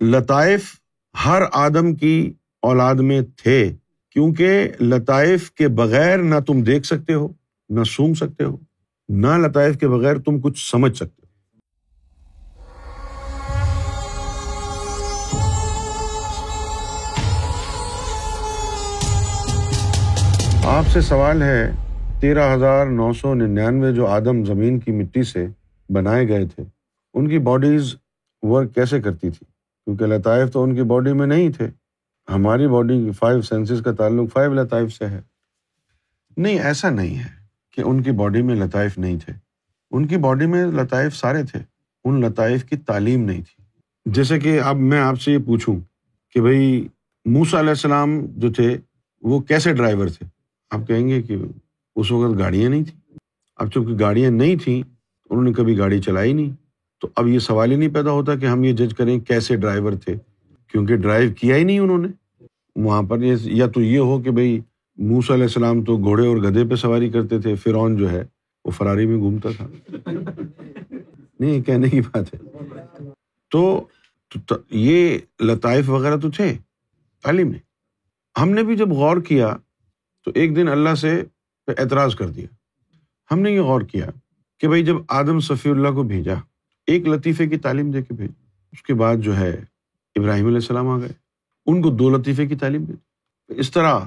لطائف ہر آدم کی اولاد میں تھے، کیونکہ لطائف کے بغیر نہ تم دیکھ سکتے ہو، نہ سونگ سکتے ہو، نہ لطائف کے بغیر تم کچھ سمجھ سکتے ہو۔ آپ سے سوال ہے، تیرہ ہزار نو سو ننانوے جو آدم زمین کی مٹی سے بنائے گئے تھے، ان کی باڈیز ورک کیسے کرتی تھی؟ کیونکہ لطائف تو ان کی باڈی میں نہیں تھے۔ ہماری باڈی کی فائیو سینسز کا تعلق فائیو لطائف سے ہے۔ نہیں، ایسا نہیں ہے کہ ان کی باڈی میں لطائف نہیں تھے۔ ان کی باڈی میں لطائف سارے تھے۔ ان لطائف کی تعلیم نہیں تھی۔ جیسے کہ اب میں آپ سے یہ پوچھوں کہ بھائی موسا علیہ السلام جو تھے، وہ کیسے ڈرائیور تھے؟ آپ کہیں گے کہ اس وقت گاڑیاں نہیں تھیں۔ اب چونکہ گاڑیاں نہیں تھیں، انہوں نے کبھی گاڑی چلائی نہیں۔ تو اب یہ سوال ہی نہیں پیدا ہوتا کہ ہم یہ جج کریں کیسے ڈرائیور تھے، کیونکہ ڈرائیو کیا ہی نہیں انہوں نے۔ وہاں پر یا تو یہ ہو کہ بھائی موس علیہ السلام تو گھوڑے اور گدھے پہ سواری کرتے تھے، فرعون جو ہے وہ فراری میں گھومتا تھا۔ نہیں کہنے کی بات ہے۔ تو یہ لطائف وغیرہ تو تھے، تعلیم میں ہم نے بھی جب غور کیا تو ایک دن اللہ سے اعتراض کر دیا۔ ہم نے یہ غور کیا کہ بھائی جب آدم صفی اللہ کو بھیجا ایک لطیفے کی تعلیم دے کے بھیج اس کے بعد جو ہے ابراہیم علیہ السلام آ گئے۔ ان کو دو لطیفے کی تعلیم دی اس طرح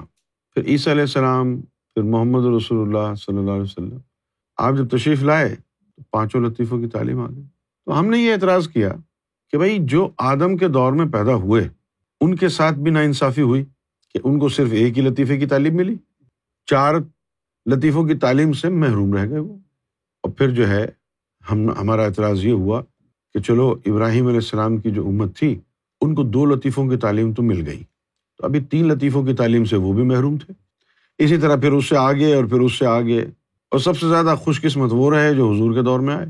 پھر عیسیٰ علیہ السلام، پھر محمد رسول اللہ صلی اللہ علیہ وسلم۔ آپ جب تشریف لائے تو پانچوں لطیفوں کی تعلیم آ گئی۔ تو ہم نے یہ اعتراض کیا کہ بھائی جو آدم کے دور میں پیدا ہوئے، ان کے ساتھ بھی نا انصافی ہوئی کہ ان کو صرف ایک ہی لطیفے کی تعلیم ملی۔ چار لطیفوں کی تعلیم سے محروم رہ گئے وہ۔ اور پھر جو ہے ہم ہمارا اعتراض یہ ہوا کہ چلو ابراہیم علیہ السلام کی جو امت تھی، ان کو دو لطیفوں کی تعلیم تو مل گئی۔ تو ابھی تین لطیفوں کی تعلیم سے وہ بھی محروم تھے۔ اسی طرح پھر اس سے آگے اور پھر اس سے آگے۔ اور سب سے زیادہ خوش قسمت وہ رہے جو حضور کے دور میں آئے۔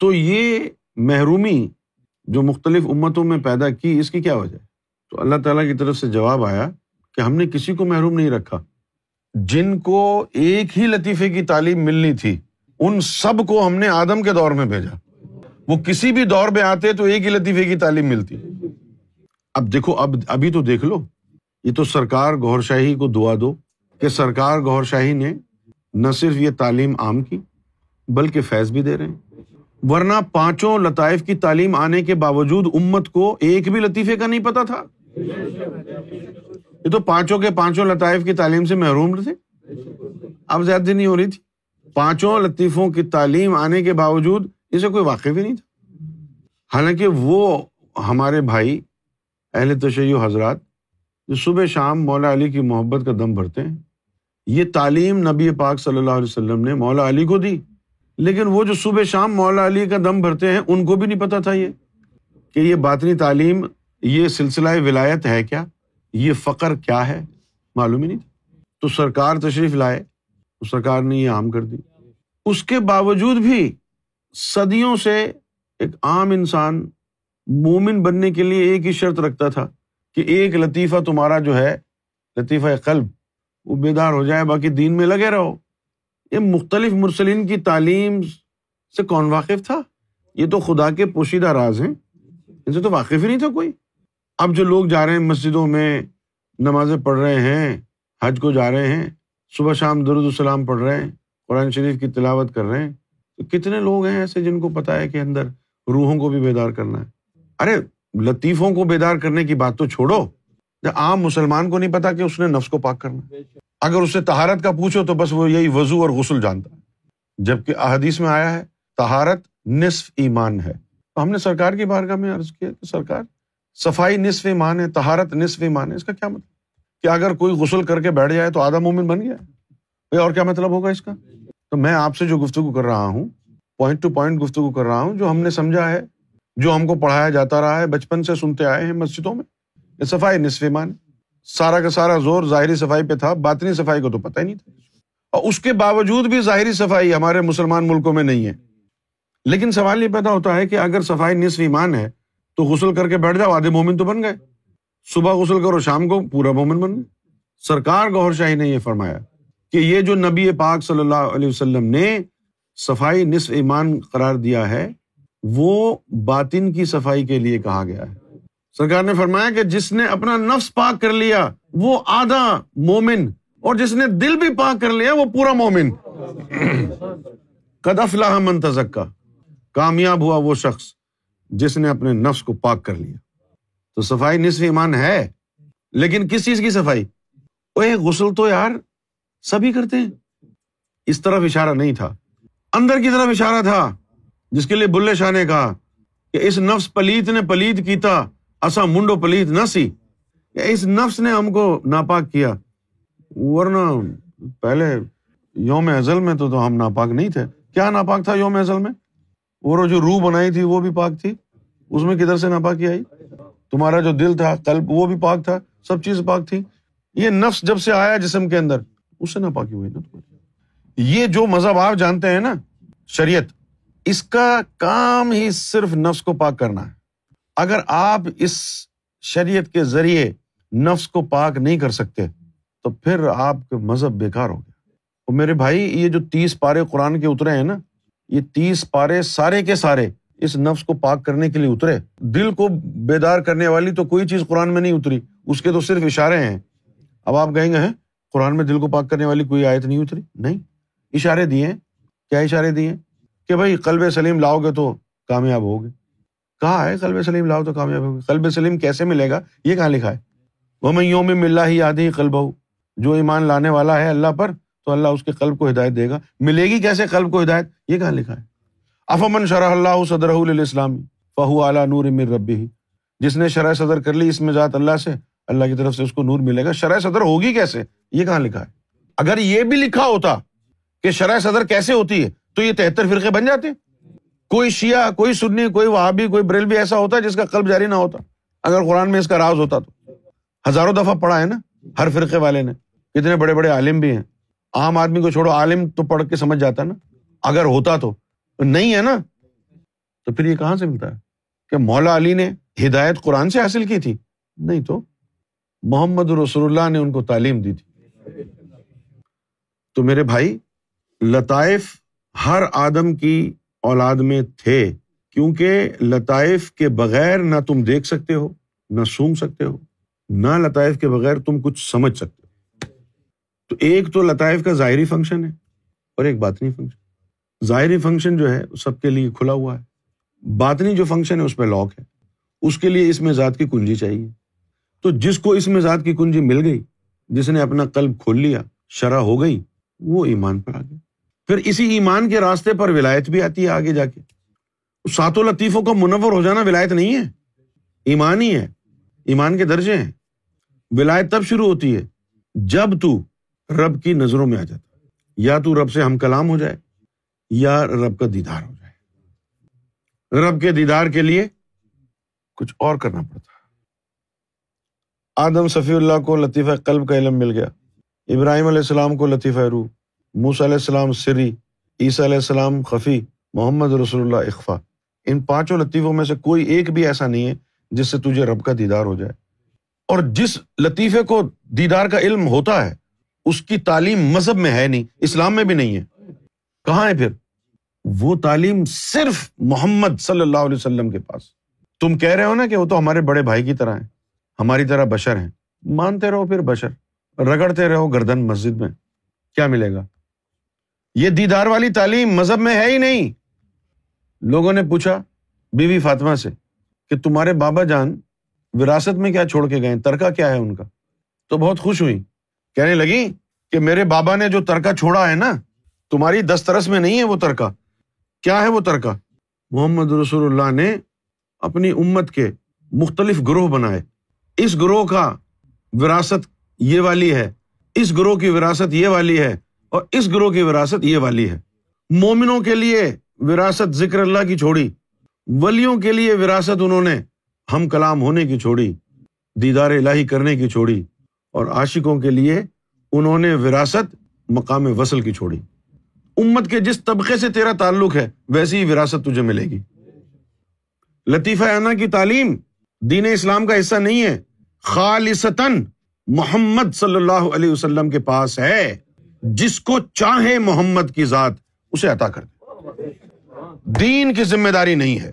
تو یہ محرومی جو مختلف امتوں میں پیدا کی، اس کی کیا وجہ؟ ہے تو اللہ تعالیٰ کی طرف سے جواب آیا کہ ہم نے کسی کو محروم نہیں رکھا۔ جن کو ایک ہی لطیفے کی تعلیم ملنی تھی ان سب کو ہم نے آدم کے دور میں بھیجا۔ وہ کسی بھی دور میں آتے تو ایک ہی لطیفے کی تعلیم ملتی۔ اب دیکھو، اب، ابھی تو دیکھ لو۔ یہ تو سرکار گور شاہی کو دعا دو کہ سرکار گور شاہی نے نہ صرف یہ تعلیم عام کی، بلکہ فیض بھی دے رہے ہیں۔ ورنہ پانچوں لطائف کی تعلیم آنے کے باوجود امت کو ایک بھی لطیفے کا نہیں پتا تھا۔ یہ تو پانچوں کے پانچوں لطائف کی تعلیم سے محروم تھے۔ اب زیادہ نہیں ہو رہی تھی۔ پانچوں لطیفوں کی تعلیم آنے کے باوجود اسے کوئی واقف ہی نہیں تھا۔ حالانکہ وہ ہمارے بھائی، اہل تشیع حضرات، جو صبح شام مولا علی کی محبت کا دم بھرتے ہیں، یہ تعلیم نبی پاک صلی اللہ علیہ وسلم نے مولا علی کو دی۔ لیکن وہ جو صبح شام مولا علی کا دم بھرتے ہیں، ان کو بھی نہیں پتا تھا یہ کہ یہ باطنی تعلیم، یہ سلسلہ ولایت ہے کیا؟ یہ فخر کیا ہے؟ معلوم ہی نہیں تھا۔ تو سرکار تشریف لائے۔ سرکار نے یہ عام کر دی۔ اس کے باوجود بھی صدیوں سے ایک عام انسان مومن بننے کے لیے ایک ہی شرط رکھتا تھا کہ ایک لطیفہ تمہارا جو ہے، لطیفہ قلب، وہ بیدار ہو جائے، باقی دین میں لگے رہو۔ یہ مختلف مرسلین کی تعلیم سے کون واقف تھا؟ یہ تو خدا کے پوشیدہ راز ہیں۔ ان سے تو واقف ہی نہیں تھا کوئی۔ اب جو لوگ جا رہے ہیں مسجدوں میں، نمازیں پڑھ رہے ہیں، حج کو جا رہے ہیں صبح شام درد السلام پڑھ رہے ہیں، قرآن شریف کی تلاوت کر رہے ہیں۔ تو کتنے لوگ ہیں ایسے جن کو پتا ہے کہ اندر روحوں کو بھی بیدار کرنا ہے؟ ارے، لطیفوں کو بیدار کرنے کی بات تو چھوڑو۔ عام مسلمان کو نہیں پتا کہ اس نے نفس کو پاک کرنا اگر اس سے تہارت کا پوچھو تو بس وہ یہی وضو اور غسل جانتا ہے۔ جبکہ احادیث میں آیا ہے تہارت نصف ایمان ہے۔ تو ہم نے سرکار کی بارگاہ میں عرض کیا کہ سرکار، صفائی نصف ایمان ہے تہارت نصف ایمان ہے، اس کا کیا مطلب؟ کہ اگر کوئی غسل کر کے بیٹھ جائے تو آدھا مومن بن گیا۔ اور کیا مطلب ہوگا اس کا؟ تو میں آپ سے جو گفتگو کر رہا ہوں پوائنٹ ٹو پوائنٹ گفتگو کر رہا ہوں، جو ہم نے سمجھا ہے، جو ہم کو پڑھایا جاتا رہا ہے، بچپن سے سنتے آئے ہیں مسجدوں میں۔ صفائی نصف ایمان سارا کا سارا زور ظاہری صفائی پہ تھا، باطنی صفائی کو تو پتہ ہی نہیں تھا۔ اور اس کے باوجود بھی ظاہری صفائی ہمارے مسلمان ملکوں میں نہیں ہے۔ لیکن سوال یہ پیدا ہوتا ہے کہ اگر صفائی نصف ایمان ہے، تو غسل کر کے بیٹھ جاؤ آدھے مومن تو بن گئے۔ صبح غسل کرو، شام کو پورا مومن بن گئے سرکار گور شاہی نے یہ فرمایا کہ یہ جو نبی پاک صلی اللہ علیہ وسلم نے صفائی نصف ایمان قرار دیا ہے، وہ باطن کی صفائی کے لیے کہا گیا ہے۔ سرکار نے فرمایا کہ جس نے اپنا نفس پاک کر لیا، وہ آدھا مومن، اور جس نے دل بھی پاک کر لیا، وہ پورا مومن۔ قد افلاح من تزکا۔ کامیاب ہوا وہ شخص جس نے اپنے نفس کو پاک کر لیا۔ تو صفائی نصف ایمان ہے، لیکن کس چیز کی صفائی؟ وہ غسل تو یار سبھی کرتے ہیں۔ اس طرف اشارہ نہیں تھا۔ اندر کی طرف اشارہ تھا، جس کے لیے بلے شاہ نے کہا کہ اس نفس پلیت نے پلیت کیتا اصا منڈو پلیت نہ سی۔ اس نفس نے ہم کو ناپاک کیا۔ ورنہ پہلے یوم ازل میں تو ہم ناپاک نہیں تھے۔ کیا ناپاک تھا یوم ازل میں؟ وہ جو روح بنائی تھی وہ بھی پاک تھی۔ اس میں کدھر سے ناپاکی آئی؟ تمہارا جو دل تھا، قلب، وہ بھی پاک تھا، سب چیز پاک تھی۔ یہ نفس جب سے آیا جسم کے اندر، اس سے ناپاکی ہوئی نا یہ جو مذہب آپ جانتے ہیں نا، شریعت، اس کا کام ہی صرف نفس کو پاک کرنا ہے۔ اگر آپ اس شریعت کے ذریعے نفس کو پاک نہیں کر سکتے، تو پھر آپ کا مذہب بیکار ہو گیا۔ اور میرے بھائی، یہ جو تیس پارے قرآن کے اترے ہیں نا، یہ تیس پارے سارے کے سارے اس نفس کو پاک کرنے کے لیے اترے۔ دل کو بیدار کرنے والی تو کوئی چیز قرآن میں نہیں اتری۔ اس کے تو صرف اشارے ہیں۔ اب آپ کہیں گے ہاں، قرآن میں دل کو پاک کرنے والی کوئی آیت نہیں اتری؟ نہیں۔ اشارے دیے کیا اشارے دیے کہ بھائی کلب سلیم لاؤ گے تو کامیاب ہوگے کہا ہے کلب سلیم لاؤ تو کامیاب ہوگے کلب سلیم کیسے ملے گا؟ یہ کہاں لکھا ہے؟ وہ میں یوں میں ہی یاد ہی جو ایمان لانے والا ہے اللہ پر، تو اللہ اس کے قلب کو ہدایت دے گا۔ ملے گی کیسے قلب کو ہدایت؟ یہ کہاں لکھا ہے؟ افامن شرح اللہ صدر الاسلام فہو اعلیٰ نور امر ربی جس نے شرح صدر کر لی اس میں ذات اللہ سے، اللہ کی طرف سے اس کو نور ملے گا۔ شرح صدر ہوگی کیسے؟ یہ کہاں لکھا ہے؟ اگر یہ بھی لکھا ہوتا کہ شرح صدر کیسے ہوتی ہے، تو یہ تہتر فرقے بن جاتے۔ کوئی شیعہ، کوئی سنی، کوئی وہابی، کوئی بریل بھی ایسا ہوتا ہے جس کا قلب جاری نہ ہوتا۔ اگر قرآن میں اس کا راز ہوتا تو۔ ہزاروں دفعہ پڑھا ہے نا، ہر فرقے والے نے۔ کتنے بڑے بڑے عالم بھی ہیں۔ عام آدمی کو چھوڑو، عالم تو پڑھ کے سمجھ جاتا نا۔ اگر ہوتا تو۔ نہیں ہے نا؟ تو پھر یہ کہاں سے ملتا ہے؟ کہ مولا علی نے ہدایت قرآن سے حاصل کی تھی۔ نہیں تو محمد رسول اللہ نے ان کو تعلیم دی تھی۔ تو میرے بھائی، لطائف ہر آدم کی اولاد میں تھے۔ کیونکہ لطائف کے بغیر نہ تم دیکھ سکتے ہو، نہ سونگ سکتے ہو، نہ لطائف کے بغیر تم کچھ سمجھ سکتے ہو۔ تو ایک تو لطائف کا ظاہری فنکشن ہے اور ایک باطنی فنکشن ظاہری فنکشن جو ہے سب کے لیے کھلا ہوا ہے۔ باطنی جو فنکشن ہے اس پہ لاک ہے۔ اس کے لیے اس میں ذات کی کنجی چاہیے۔ تو جس کو اس میں ذات کی کنجی مل گئی، جس نے اپنا قلب کھول لیا، شرح ہو گئی، وہ ایمان پر آ گیا۔ پھر اسی ایمان کے راستے پر ولایت بھی آتی ہے آگے جا کے۔ ساتوں لطیفوں کو منور ہو جانا ولایت نہیں ہے۔ ایمان ہی ہے۔ ایمان کے درجے ہیں۔ ولایت تب شروع ہوتی ہے جب تو رب کی نظروں میں آ جاتا یا تو رب سے ہم کلام ہو جائے۔ یا رب کا دیدار ہو جائے۔ رب کے دیدار کے لیے کچھ اور کرنا پڑتا۔ آدم صفی اللہ کو لطیفہ قلب کا علم مل گیا۔ ابراہیم علیہ السلام کو لطیفہ روح۔ موس علیہ السلام سری۔ عیسیٰ علیہ السلام خفی۔ محمد رسول اللہ اقفا ان پانچوں لطیفوں میں سے کوئی ایک بھی ایسا نہیں ہے جس سے تجھے رب کا دیدار ہو جائے۔ اور جس لطیفے کو دیدار کا علم ہوتا ہے، اس کی تعلیم مذہب میں ہے نہیں، اسلام میں بھی نہیں ہے۔ کہاں ہے پھر؟ وہ تعلیم صرف محمد صلی اللہ علیہ وسلم کے پاس۔ تم کہہ رہے ہو نا کہ وہ تو ہمارے بڑے بھائی کی طرح ہیں، ہماری طرح بشر ہیں۔ مانتے رہو پھر بشر، رگڑتے رہو گردن مسجد میں، کیا ملے گا؟ یہ دیدار والی تعلیم مذہب میں ہے ہی نہیں۔ لوگوں نے پوچھا بیوی فاطمہ سے کہ تمہارے بابا جان وراثت میں کیا چھوڑ کے گئے ترکا کیا ہے ان کا؟ تو بہت خوش ہوئی کہنے لگی کہ میرے بابا نے جو ترکا چھوڑا ہے نا تمہاری دسترس میں نہیں ہے وہ ترکا کیا ہے وہ ترکا محمد رسول اللہ نے اپنی امت کے مختلف گروہ بنائے۔ اس گروہ کا وراثت یہ والی ہے، اس گروہ کی وراثت یہ والی ہے اور اس گروہ کی وراثت یہ والی ہے۔ مومنوں کے لیے وراثت ذکر اللہ کی چھوڑی، ولیوں کے لیے وراثت انہوں نے ہم کلام ہونے کی چھوڑی، دیدار الہی کرنے کی چھوڑی اور عاشقوں کے لیے انہوں نے وراثت مقام وصل کی چھوڑی۔ امت کے جس طبقے سے تیرا تعلق ہے، ویسی ہی وراثت تجھے ملے گی۔ لطیفہ انا کی تعلیم دین اسلام کا حصہ نہیں ہے، خالصتاً محمد صلی اللہ علیہ وسلم کے پاس ہے۔ جس کو چاہے محمد کی ذات، اسے عطا کر دے۔ دین کی ذمہ داری نہیں ہے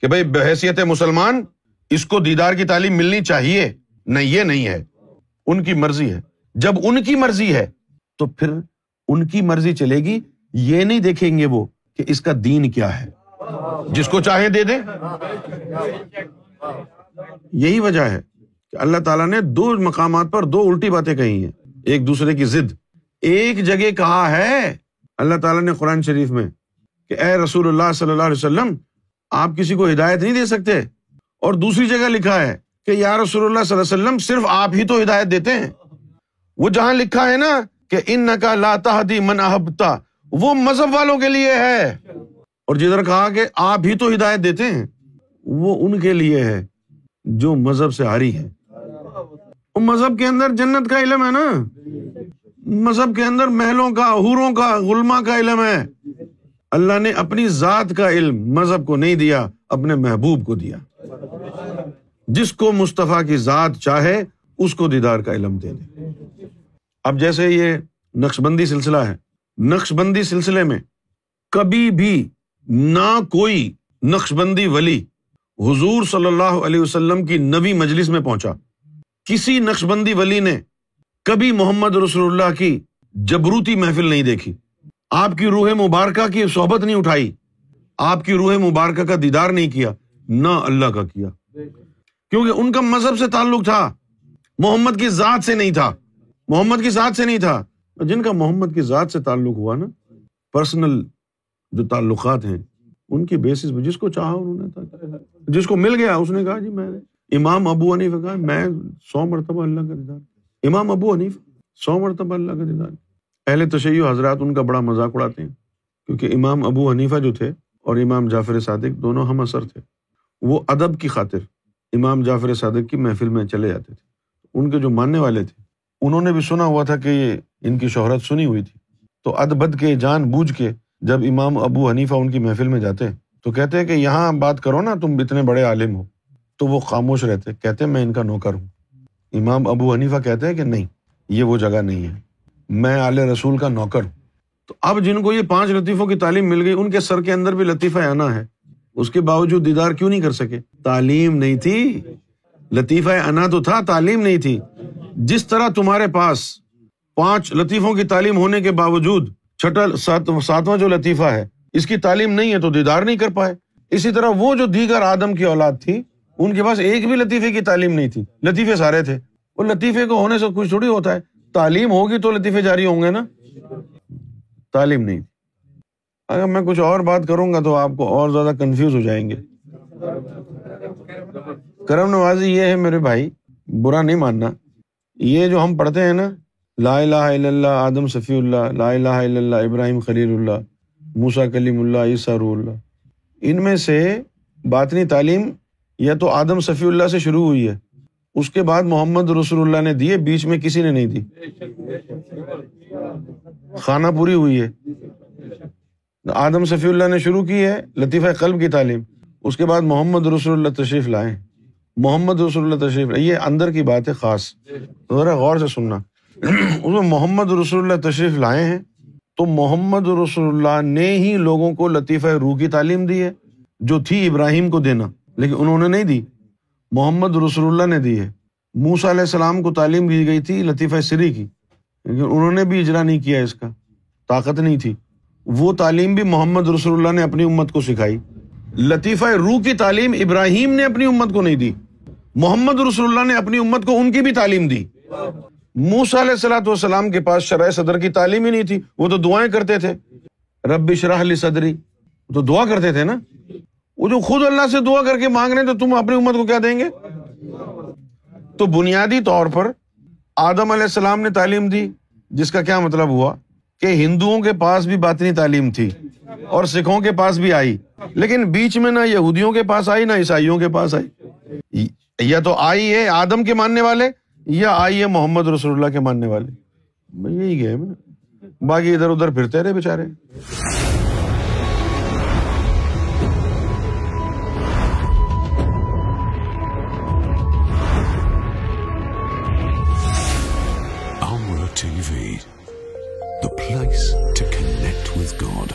کہ بھائی بحیثیت مسلمان، اس کو دیدار کی تعلیم ملنی چاہیے۔ نہیں یہ نہیں ہے، ان کی مرضی ہے۔ جب ان کی مرضی ہے، تو پھر ان کی مرضی چلے گی۔ یہ نہیں دیکھیں گے وہ کہ اس کا دین کیا ہے۔ جس کو چاہے دے دے یہی وجہ ہے کہ اللہ تعالیٰ نے دو مقامات پر دو الٹی باتیں کہی ہیں۔ ایک دوسرے کی ضد۔ ایک جگہ کہا ہے، اللہ تعالیٰ نے قرآن شریف میں کہ اے رسول اللہ صلی اللہ علیہ وسلم، آپ کسی کو ہدایت نہیں دے سکتے۔ اور دوسری جگہ لکھا ہے کہ یا رسول اللہ صلی اللہ علیہ وسلم، صرف آپ ہی تو ہدایت دیتے ہیں۔ وہ جہاں لکھا ہے نا کہ ان کا لاتا من احبتا وہ مذہب والوں کے لیے ہے۔ اور جدھر کہا کہ آپ ہی تو ہدایت دیتے ہیں، وہ ان کے لیے ہے جو مذہب سے آ رہی ہے مذہب کے اندر جنت کا علم ہے نا۔ مذہب کے اندر محلوں کا، حوروں کا غلما کا علم ہے۔ اللہ نے اپنی ذات کا علم مذہب کو نہیں دیا، اپنے محبوب کو دیا۔ جس کو مصطفیٰ کی ذات چاہے، اس کو دیدار کا علم دے دے۔ اب جیسے یہ نقش بندی سلسلہ ہے نقش بندی سلسلے میں کبھی بھی نہ کوئی نقش بندی ولی حضور صلی اللہ علیہ وسلم کی نبی مجلس میں پہنچا۔ کسی نقش بندی ولی نے کبھی محمد رسول اللہ کی جبروتی محفل نہیں دیکھی۔ آپ کی روح مبارکہ کی صحبت نہیں اٹھائی۔ آپ کی روح مبارکہ کا دیدار نہیں کیا، نہ اللہ کا کیا۔ کیونکہ ان کا مذہب سے تعلق تھا۔ محمد کی ذات سے نہیں تھا۔ محمد کی ذات سے نہیں تھا۔ جن کا محمد کی ذات سے تعلق ہوا نا پرسنل جو تعلقات ہیں، ان کی بیسس پہ جس کو چاہا انہوں نے جس کو مل گیا، اس نے کہا جی میں امام ابو حنیف کہا میں سو مرتبہ اللہ کا دیدار۔ امام ابو حنیف سو مرتبہ اللہ کا دیدار۔ اہل تشیع حضرات ان کا بڑا مذاق اڑاتے ہیں، کیونکہ امام ابو حنیفہ جو تھے اور امام جعفر صادق دونوں ہم اثر تھے۔ وہ ادب کی خاطر امام جعفر صادق کی محفل میں چلے جاتے تھے۔ ان کے جو ماننے والے تھے، انہوں نے بھی سنا ہوا تھا کہ یہ ان کی شہرت سنی ہوئی تھی۔ تو اد بد کے، جان بوجھ کے جب امام ابو حنیفہ ان کی محفل میں جاتے تو کہتے کہ یہاں بات کرو نا، تم اتنے بڑے عالم ہو۔ تو وہ خاموش رہتے، کہتے میں ان کا نوکر ہوں۔ امام ابو حنیفہ کہتے ہیں کہ نہیں، یہ وہ جگہ نہیں ہے۔ میں اعلی رسول کا نوکر ہوں۔ تو اب جن کو یہ پانچ لطیفوں کی تعلیم مل گئی، ان کے سر کے اندر بھی لطیفہ آنا ہے۔ اس کے باوجود دیدار کیوں نہیں کر سکے؟ تعلیم نہیں تھی۔ لطیفہ انا تو تھا، تعلیم نہیں تھی۔ جس طرح تمہارے پاس پانچ لطیفوں کی تعلیم ہونے کے باوجود چھٹا ساتواں جو لطیفہ ہے، اس کی تعلیم نہیں ہے تو دیدار نہیں کر پائے۔ اسی طرح وہ جو دیگر آدم کی اولاد تھی، ان کے پاس ایک بھی لطیفے کی تعلیم نہیں تھی۔ لطیفے سارے تھے۔ وہ لطیفے کو ہونے سے کچھ تھوڑی ہوتا ہے۔ تعلیم ہوگی تو لطیفے جاری ہوں گے نا؟ تعلیم نہیں۔ اگر میں کچھ اور بات کروں گا تو آپ کو اور زیادہ کنفیوز ہو جائیں گے۔ کرم نوازی یہ ہے میرے بھائی، برا نہیں ماننا۔ یہ جو ہم پڑھتے ہیں نا لا الہ الا اللہ آدم صفی اللہ لا الہ الا اللہ ابراہیم خلیل اللہ موسا کلیم اللہ عیسیٰ روح اللہ ان میں سے باطنی تعلیم یا تو آدم صفی اللہ سے شروع ہوئی ہے۔ اس کے بعد محمد رسول اللہ نے دیے بیچ میں کسی نے نہیں دی۔ خانہ پوری ہوئی ہے۔ آدم صفی اللہ نے شروع کی ہے، لطیفہ قلب کی تعلیم۔ اس کے بعد محمد رسول اللہ تشریف لائے۔ محمد رسول اللہ تشریف لائے، یہ اندر کی بات ہے خاص۔ ذرا غور سے سننا۔ اس میں محمد رسول اللہ تشریف لائے ہیں۔ تو محمد رسول اللہ نے ہی لوگوں کو لطیفہ روح کی تعلیم دی ہے، جو تھی ابراہیم کو دینا، لیکن انہوں نے نہیں دی۔ محمد رسول اللہ نے دی ہے۔ موسا علیہ السلام کو تعلیم دی گئی تھی، لطیفہ سری کی، لیکن انہوں نے بھی اجرا نہیں کیا اس کا، طاقت نہیں تھی۔ وہ تعلیم بھی محمد رسول اللہ نے اپنی امت کو سکھائی۔ لطیفہ روح کی تعلیم ابراہیم نے اپنی امت کو نہیں دی۔ محمد رسول اللہ نے اپنی امت کو ان کی بھی تعلیم دی۔ موسا علیہ السلاۃ والسلام کے پاس شرح صدر کی تعلیم ہی نہیں تھی، وہ تو دعائیں کرتے تھے۔ رب شرح علی صدری۔ تو دعا کرتے تھے نا؟ وہ جو خود اللہ سے دعا کر کے مانگ رہے تو تم اپنی امت کو کیا دیں گے؟ تو بنیادی طور پر آدم علیہ السلام نے تعلیم دی، جس کا کیا مطلب ہوا؟ کہ ہندوؤں کے پاس بھی باطنی تعلیم تھی اور سکھوں کے پاس بھی آئی۔ لیکن بیچ میں نہ یہودیوں کے پاس آئی، نہ عیسائیوں کے پاس آئی۔ یا تو آئی ہے آدم کے ماننے والے یا آئیے محمد رسول اللہ کے ماننے والے۔ یہی گئے باقی ادھر ادھر پھرتے رہے بیچارے۔ TV the place to connect God